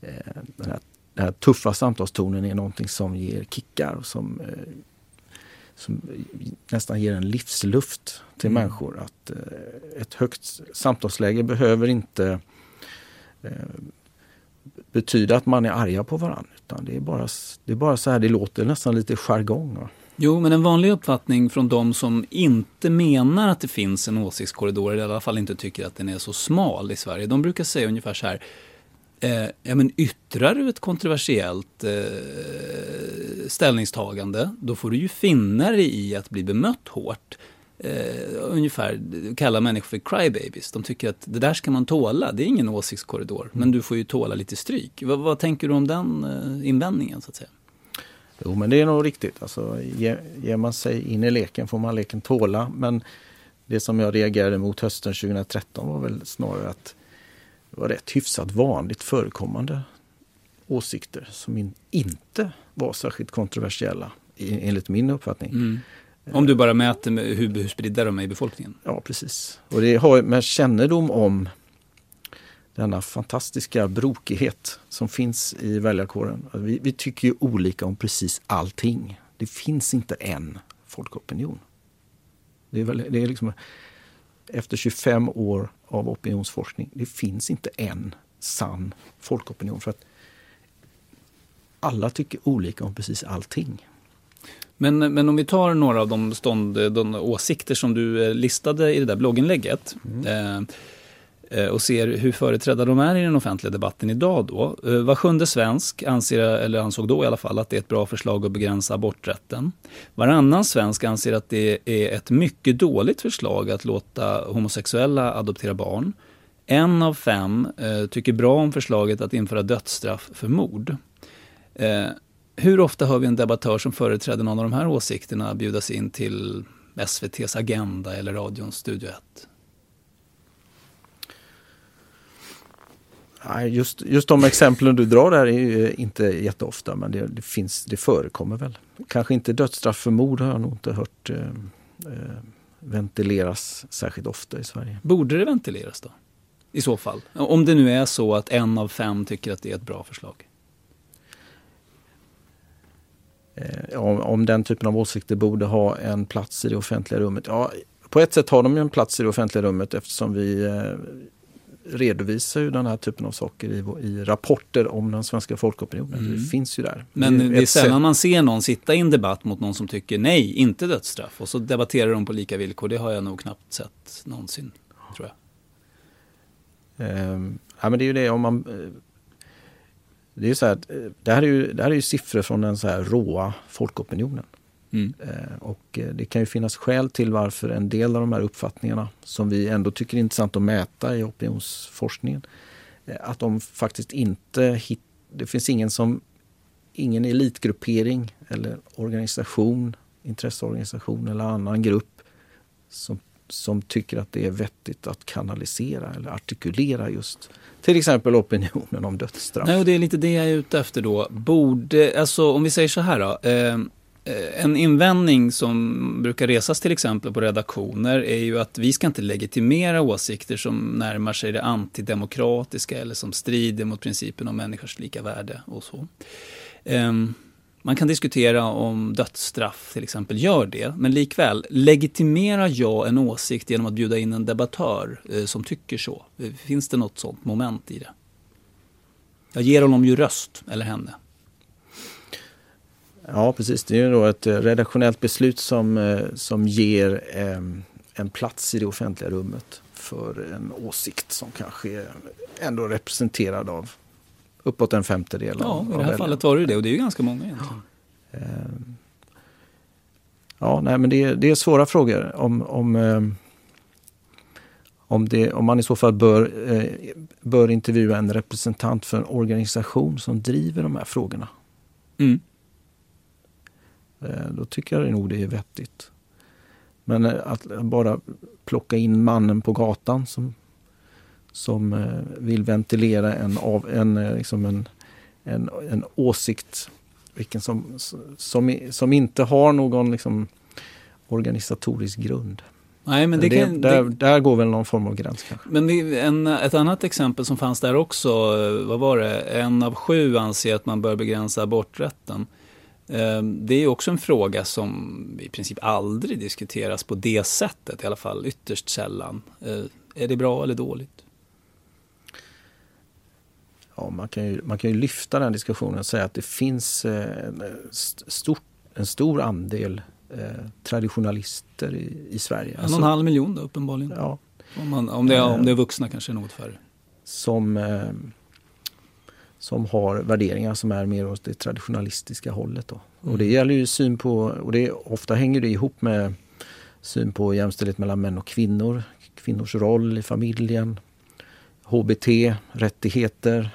[SPEAKER 2] eh, den, här, den här tuffa samtalstonen är någonting som ger kickar och som, eh, som nästan ger en livsluft till mm. människor. Att eh, ett högt samtalsläge behöver inte eh, betyda att man är arga på varandra. Utan det är bara, det är bara så här det låter, nästan lite jargong.
[SPEAKER 3] Jo, men en vanlig uppfattning från de som inte menar att det finns en åsiktskorridor, eller i alla fall inte tycker att den är så smal i Sverige, de brukar säga ungefär så här. Eh, ja, men yttrar du ett kontroversiellt eh, ställningstagande, då får du ju finna dig i att bli bemött hårt. Eh, ungefär kalla människor för crybabies. De tycker att det där ska man tåla, det är ingen åsiktskorridor. Mm. Men du får ju tåla lite stryk. vad, vad tänker du om den eh, invändningen? så att säga?
[SPEAKER 2] Jo men det är nog riktigt. Alltså, ger, ger man sig in i leken får man leken tåla. Men det som jag reagerade mot hösten 2013 var väl snarare att det var rätt hyfsat vanligt förekommande åsikter som in, inte var särskilt kontroversiella enligt min uppfattning. Mm.
[SPEAKER 3] Om du bara mäter med hur, hur spridda de är i befolkningen?
[SPEAKER 2] Ja precis. Och det har med kännedom om denna fantastiska brokighet som finns i väljarkåren. Vi, vi, tycker ju olika om precis allting. Det finns inte en folkopinion. Det är, väl, det är liksom, efter 25 år av opinionsforskning, det finns inte en sann folkopinion. För att alla tycker olika om precis allting.
[SPEAKER 3] Men, men om vi tar några av de, stånd, de åsikter som du eh, listade i det där blogginlägget. Mm. Eh, Eh, Eh, och ser hur företrädda de är i den offentliga debatten idag då. Eh, Var sjunde svensk anser, eller ansåg då i alla fall, att det är ett bra förslag att begränsa aborträtten. Varannan svensk anser att det är ett mycket dåligt förslag att låta homosexuella adoptera barn. En av fem eh, tycker bra om förslaget att införa dödsstraff för mord. Hur ofta hör vi en debattör som företräder någon av de här åsikterna bjudas in till SVTs Agenda eller radions Studio 1?
[SPEAKER 2] Just, just de exemplen du drar där är ju inte jätteofta men det, det, finns, det förekommer väl. Kanske inte dödsstraff för mord har jag nog inte hört eh, eh, ventileras särskilt ofta i Sverige.
[SPEAKER 3] Borde det ventileras då? I så fall? Om det nu är så att en av fem tycker att det är ett bra förslag?
[SPEAKER 2] Eh, om, om den typen av åsikter borde ha en plats i det offentliga rummet? Ja, på ett sätt har de ju en plats i det offentliga rummet eftersom vi eh, redovisar ju den här typen av saker i, i rapporter om den svenska folkopinionen. Mm. Det finns ju där.
[SPEAKER 3] Men det är, det är sällan man ser någon sitta i en debatt mot någon som tycker nej, inte dödsstraff. Och så debatterar de på lika villkor. Det har jag nog knappt sett någonsin, tror jag.
[SPEAKER 2] Um, ja, men det är ju det om man... Eh, det är så här, eh, det här är ju, det här är ju siffror från den så här råa folkopinionen. Mm. Eh, och eh, det kan ju finnas skäl till varför en del av de här uppfattningarna som vi ändå tycker är intressant att mäta i opinionsforskningen, eh, att de faktiskt inte hit, Det finns ingen som ingen elitgruppering eller organisation, intresseorganisation eller annan grupp som, som tycker att det är vettigt att kanalisera eller artikulera just till exempel opinionen om dödsstraff.
[SPEAKER 3] Nej, och det är lite det jag är ute efter då. Borde, alltså om vi säger så här då. Eh, Eh, Eh, en invändning som brukar resas till exempel på redaktioner är ju att vi ska inte legitimera åsikter som närmar sig det antidemokratiska eller som strider mot principen om människors lika värde och så. Ehm, man kan diskutera om dödsstraff till exempel gör det, men likväl, legitimerar jag en åsikt genom att bjuda in en debattör eh, som tycker så? Eh, finns det något sånt moment i det? Jag ger honom ju röst, eller henne.
[SPEAKER 2] Ja precis, det är då ett eh, redaktionellt beslut som, eh, som ger en plats i det offentliga rummet för en åsikt som kanske är ändå representerad av uppåt en femtedel.
[SPEAKER 3] Ja, i det här fallet var det det och det är ju ganska många egentligen.
[SPEAKER 2] Ja, nej, men det, det är svåra frågor om, om, eh, om, det, om man i så fall bör, eh, bör intervjua en representant för en organisation som driver de här frågorna.
[SPEAKER 3] Mm.
[SPEAKER 2] Eh, då tycker jag nog det är vettigt. Men eh, att bara plocka in mannen på gatan som, som eh, vill ventilera en, av, en, liksom en, en, en åsikt vilken som, som, som inte har någon liksom, organisatorisk grund.
[SPEAKER 3] Nej, men det
[SPEAKER 2] det,
[SPEAKER 3] kan,
[SPEAKER 2] där,
[SPEAKER 3] det,
[SPEAKER 2] där går väl någon form av gräns kanske.
[SPEAKER 3] Men en, ett annat exempel som fanns där också, vad var det? En av sju anser att man bör begränsa aborträtten. Eh, det är också en fråga som i princip aldrig diskuteras på det sättet, i alla fall ytterst sällan. Eh, är det bra eller dåligt?
[SPEAKER 2] Ja, man, kan ju, man kan ju lyfta den diskussionen och säga att det finns en, stor, en stor andel eh, traditionalister i, i Sverige.
[SPEAKER 3] En alltså- halv miljon då uppenbarligen.
[SPEAKER 2] Ja.
[SPEAKER 3] Om, man, om, det är, om det är vuxna kanske något färre.
[SPEAKER 2] Som, eh, som har värderingar som är mer åt det traditionalistiska hållet. Då. Mm. Och det gäller ju syn på, och det, ofta hänger det ihop med syn på jämställdhet mellan män och kvinnor, kvinnors roll i familjen, HBT, rättigheter.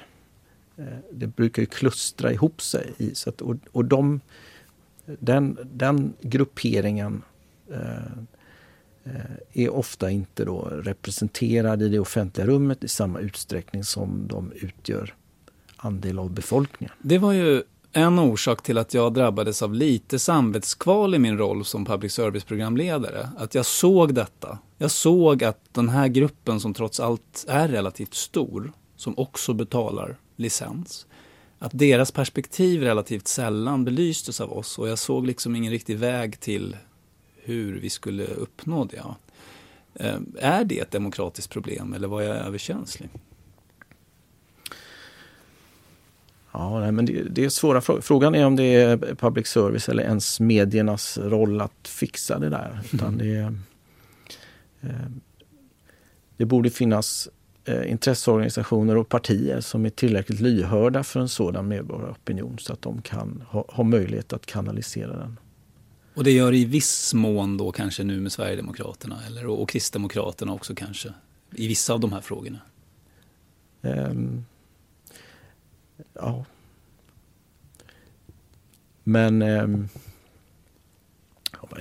[SPEAKER 2] Eh, det brukar ju klustra ihop sig. I, så att, och, och de den, den grupperingen eh, eh, är ofta inte då representerad i det offentliga rummet i samma utsträckning som de utgör andel av befolkningen.
[SPEAKER 3] Det var ju en orsak till att jag drabbades av lite samvetskval i min roll som public service-programledare. Att jag såg detta. Jag såg att den här gruppen som trots allt är relativt stor, som också betalar licens, att deras perspektiv relativt sällan belystes av oss och jag såg liksom ingen riktig väg till hur vi skulle uppnå det. Eh, är det ett demokratiskt problem eller var jag överkänslig?
[SPEAKER 2] Ja, men det, det är svåra frågor. Frågan är om det är public service eller ens mediernas roll att fixa det där. Utan det, eh, det borde finnas eh, intresseorganisationer och partier som är tillräckligt lyhörda för en sådan medborgaropinion så att de kan ha, ha möjlighet att kanalisera den.
[SPEAKER 3] Och det gör i viss mån då kanske nu med Sverigedemokraterna eller, och Kristdemokraterna också kanske i vissa av de här frågorna?
[SPEAKER 2] Um, ja. Men um,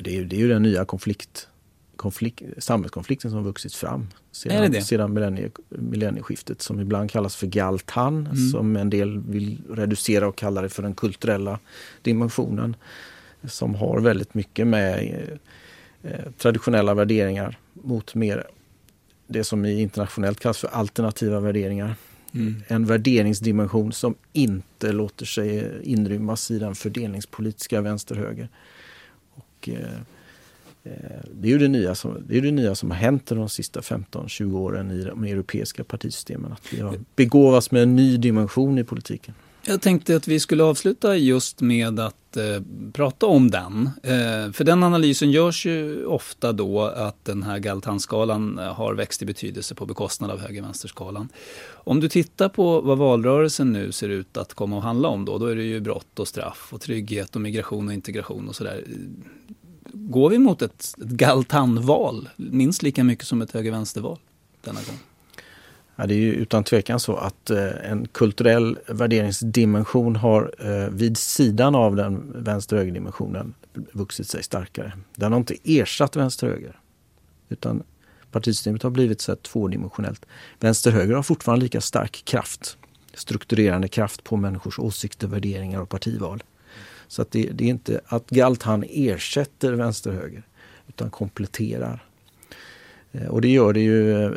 [SPEAKER 2] det, är, det är ju den nya konflikt konflikt, samhällskonflikten som vuxit fram sedan, det det? sedan millennie, millennieskiftet som ibland kallas för galtan mm. som en del vill reducera och kalla det för den kulturella dimensionen som har väldigt mycket med eh, traditionella värderingar mot mer det som internationellt kallas för alternativa värderingar. Mm. En värderingsdimension som inte låter sig inrymmas i den fördelningspolitiska vänster-höger. Och, eh, eh det är ju det nya som, det är det nya som har hänt de sista 15-20 åren i de europeiska partisystemen. Att vi har begåvats med en ny dimension i politiken.
[SPEAKER 3] Jag tänkte att vi skulle avsluta just med att eh, prata om den. Eh, för den analysen görs ju ofta då att den här Galtanskalan eh, har växt i betydelse på bekostnad av höger-vänsterskalan. Om du tittar på vad valrörelsen nu ser ut att komma att handla om då, då är det ju brott och straff och trygghet och migration och integration och sådär går vi mot ett, ett galtanval minst lika mycket som ett höger-vänsterval denna gång?
[SPEAKER 2] Ja, det är ju utan tvekan så att eh, en kulturell värderingsdimension har eh, vid sidan av den vänster-höger-dimensionen vuxit sig starkare. Den har inte ersatt vänster-höger. Utan partisystemet har blivit så tvådimensionellt. Vänster-höger har fortfarande lika stark kraft, strukturerande kraft på människors åsikter, värderingar och partival. Så att det, det är inte att Galtan ersätter vänster-höger utan kompletterar. Eh, och det gör det ju... Eh,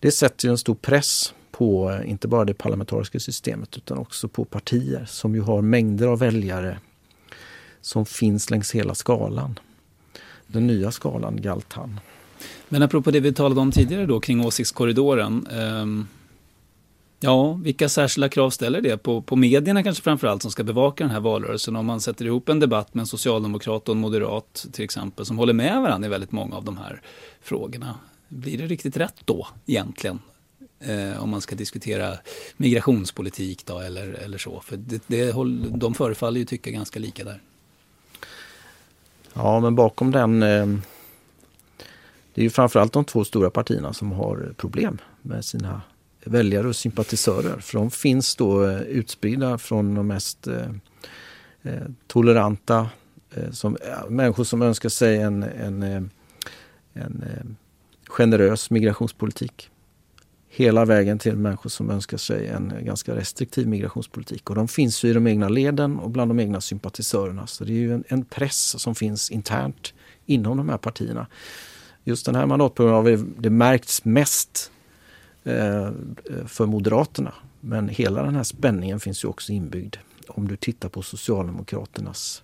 [SPEAKER 2] det sätter ju en stor press på eh, inte bara det parlamentariska systemet utan också på partier som ju har mängder av väljare som finns längs hela skalan. Den nya skalan Galtan.
[SPEAKER 3] Men apropå det vi talade om tidigare då kring åsiktskorridoren. Eh, Ja, vilka särskilda krav ställer det på, på medierna kanske framförallt som ska bevaka den här valrörelsen? Om man sätter ihop en debatt med en socialdemokrat och en moderat till exempel som håller med varandra i väldigt många av de här frågorna. Blir det riktigt rätt då egentligen? Eh, om man ska diskutera migrationspolitik då eller, eller så. För det, det, de förefaller ju tycka ganska lika där.
[SPEAKER 2] Ja, men bakom den eh, det är ju framförallt de två stora partierna som har problem med sina väljare och sympatisörer. För de finns då eh, utspridda från de mest eh, eh toleranta eh, som, människor som önskar sig en, en, eh, en eh, generös migrationspolitik. Hela vägen till människor som önskar sig en ganska restriktiv migrationspolitik. Och de finns ju i de egna leden och bland de egna sympatisörerna. Så det är ju en, en press som finns internt inom de här partierna. Just den här mandatperioden har det märkts mest eh, för Moderaterna. Men hela den här spänningen finns ju också inbyggd om du tittar på Socialdemokraternas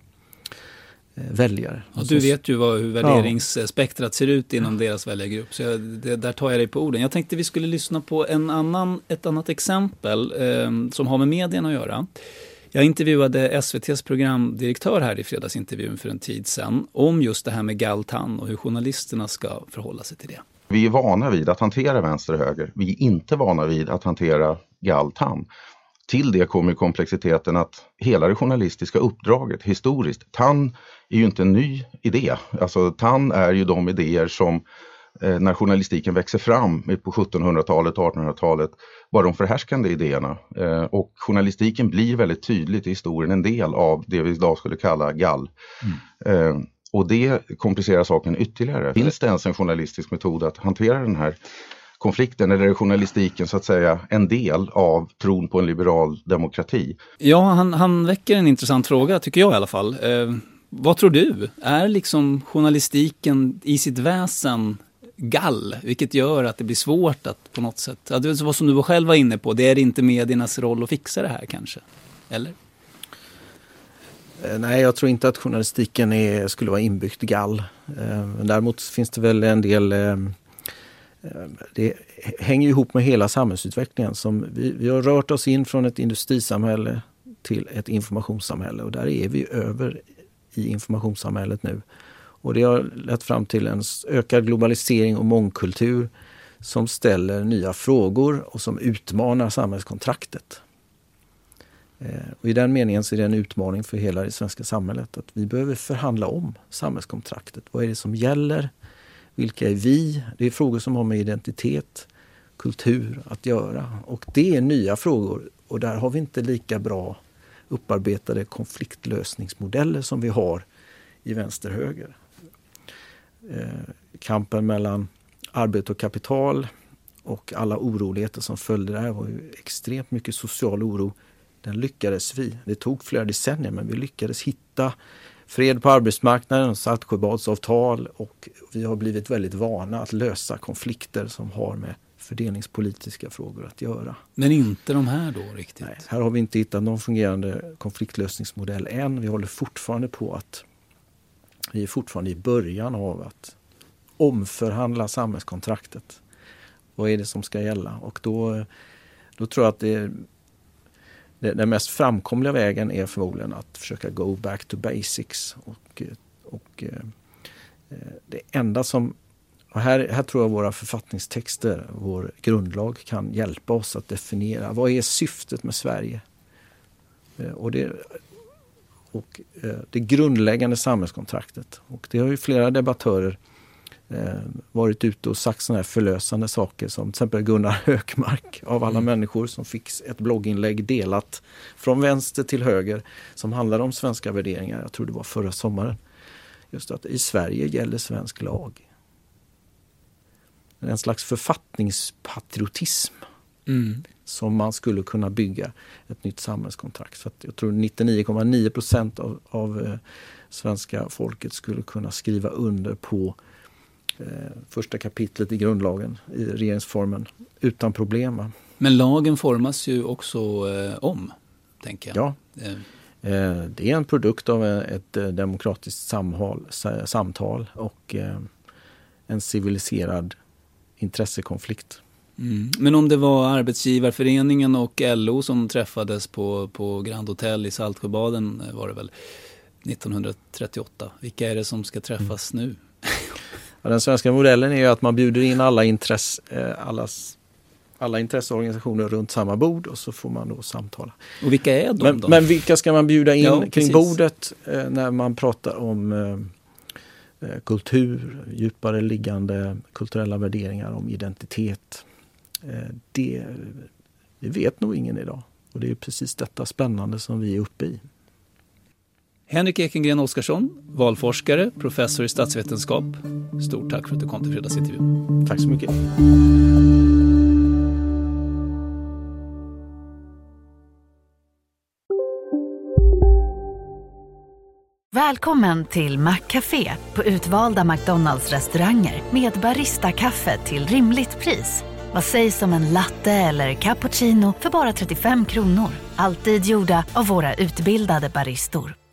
[SPEAKER 2] väljare.
[SPEAKER 3] Ja, du vet ju vad, hur värderingsspektrat ser ut inom deras väljargrupp. Så jag, det, där tar jag dig på orden. Jag tänkte vi skulle lyssna på en annan, ett annat exempel eh, som har med medierna att göra. Jag intervjuade SVTs programdirektör här i fredagsintervjun för en tid sedan om just det här med Galtan och hur journalisterna ska förhålla sig till det.
[SPEAKER 7] Vi är vana vid att hantera vänster och höger. Vi är inte vana vid att hantera Galtan. Till det kommer komplexiteten att hela det journalistiska uppdraget historiskt, TAN är ju inte en ny idé. Alltså TAN är ju de idéer som eh, när journalistiken växer fram på 1700-talet och 1800-talet var de förhärskande idéerna. Eh, och journalistiken blir väldigt tydligt i historien en del av det vi idag skulle kalla gall. Mm. Eh, och det komplicerar saken ytterligare. Finns det ens en journalistisk metod att hantera den här konflikten eller är journalistiken så att säga en del av tron på en liberal demokrati?
[SPEAKER 3] Ja, han, han väcker en intressant fråga tycker jag i alla fall. Eh, vad tror du? Är liksom journalistiken i sitt väsen gall, vilket gör att det blir svårt att på något sätt, ja, det var som du själv var inne på, det är inte mediernas roll att fixa det här kanske? Eller?
[SPEAKER 2] Eh, nej, jag tror inte att journalistiken är, skulle vara inbyggt gall. Eh, däremot finns det väl en del eh, det hänger ihop med hela samhällsutvecklingen. Som vi, vi har rört oss in från ett industrisamhälle till ett informationssamhälle och där är vi över i informationssamhället nu. Och det har lett fram till en ökad globalisering och mångkultur som ställer nya frågor och som utmanar samhällskontraktet. Eh, och I den meningen så är det en utmaning för hela det svenska samhället att vi behöver förhandla om samhällskontraktet. Vad är det som gäller? Vilka är vi? Det är frågor som har med identitet, kultur att göra. Och det är nya frågor och där har vi inte lika bra upparbetade konfliktlösningsmodeller som vi har i vänster-höger. Eh, kampen mellan arbete och kapital och alla oroligheter som följde där var ju extremt mycket social oro. Den lyckades vi. Det tog flera decennier men vi lyckades hitta fred på arbetsmarknaden, Saltsjöbadsavtal och vi har blivit väldigt vana att lösa konflikter som har med fördelningspolitiska frågor att göra.
[SPEAKER 3] Men inte de här då riktigt?
[SPEAKER 2] Nej, här har vi inte hittat någon fungerande konfliktlösningsmodell än. Vi håller fortfarande på att vi är fortfarande i början av att omförhandla samhällskontraktet. Vad är det som ska gälla? Och då, då tror jag att det, det, den mest framkomliga vägen är förmodligen att försöka go back to basics. Och, och eh, det enda som och här, här tror jag våra författningstexter, vår grundlag kan hjälpa oss att definiera vad är syftet med Sverige. Eh, och det, och eh, det grundläggande samhällskontraktet. Och det har ju flera debattörer varit ute och sagt sådana här förlösande saker som till exempel Gunnar Hökmark av alla mm. människor som fick ett blogginlägg delat från vänster till höger som handlade om svenska värderingar. Jag tror det var förra sommaren. Just att i Sverige gäller svensk lag. En slags författningspatriotism. Mm som man skulle kunna bygga ett nytt samhällskontrakt. Så jag tror 99,9 procent av, av eh, svenska folket skulle kunna skriva under på eh, första kapitlet i grundlagen, i regeringsformen, utan problem.
[SPEAKER 3] Men lagen formas ju också eh, om, tänker jag.
[SPEAKER 2] Ja. Eh. eh det är en produkt av ett demokratiskt samhåll, samtal och en civiliserad intressekonflikt.
[SPEAKER 3] Mm. Men om det var Arbetsgivarföreningen och LO som träffades på, på Grand Hotel i Saltsjöbaden eh, var det väl 1938. Vilka är det som ska träffas mm. nu?
[SPEAKER 2] Ja, den svenska modellen är ju att man bjuder in alla, intress, eh, allas, alla intresseorganisationer runt samma bord och så får man då samtala.
[SPEAKER 3] Och vilka är de
[SPEAKER 2] men,
[SPEAKER 3] då?
[SPEAKER 2] Men vilka ska man bjuda in ja, kring precis. bordet eh, när man pratar om eh, kultur, djupare liggande kulturella värderingar om identitet. Det, det vet nog ingen idag. Och det är precis detta spännande som vi är uppe i.
[SPEAKER 3] Henrik Ekengren Oskarsson, valforskare, professor i statsvetenskap. Stort tack för att du kom till fredagsintervjun.
[SPEAKER 2] Tack så mycket.
[SPEAKER 8] Välkommen till Maccafé på utvalda McDonalds restauranger med Baristakaffe till rimligt pris. Vad sägs om en latte eller cappuccino för bara 35 kronor? Alltid gjorda av våra utbildade baristor.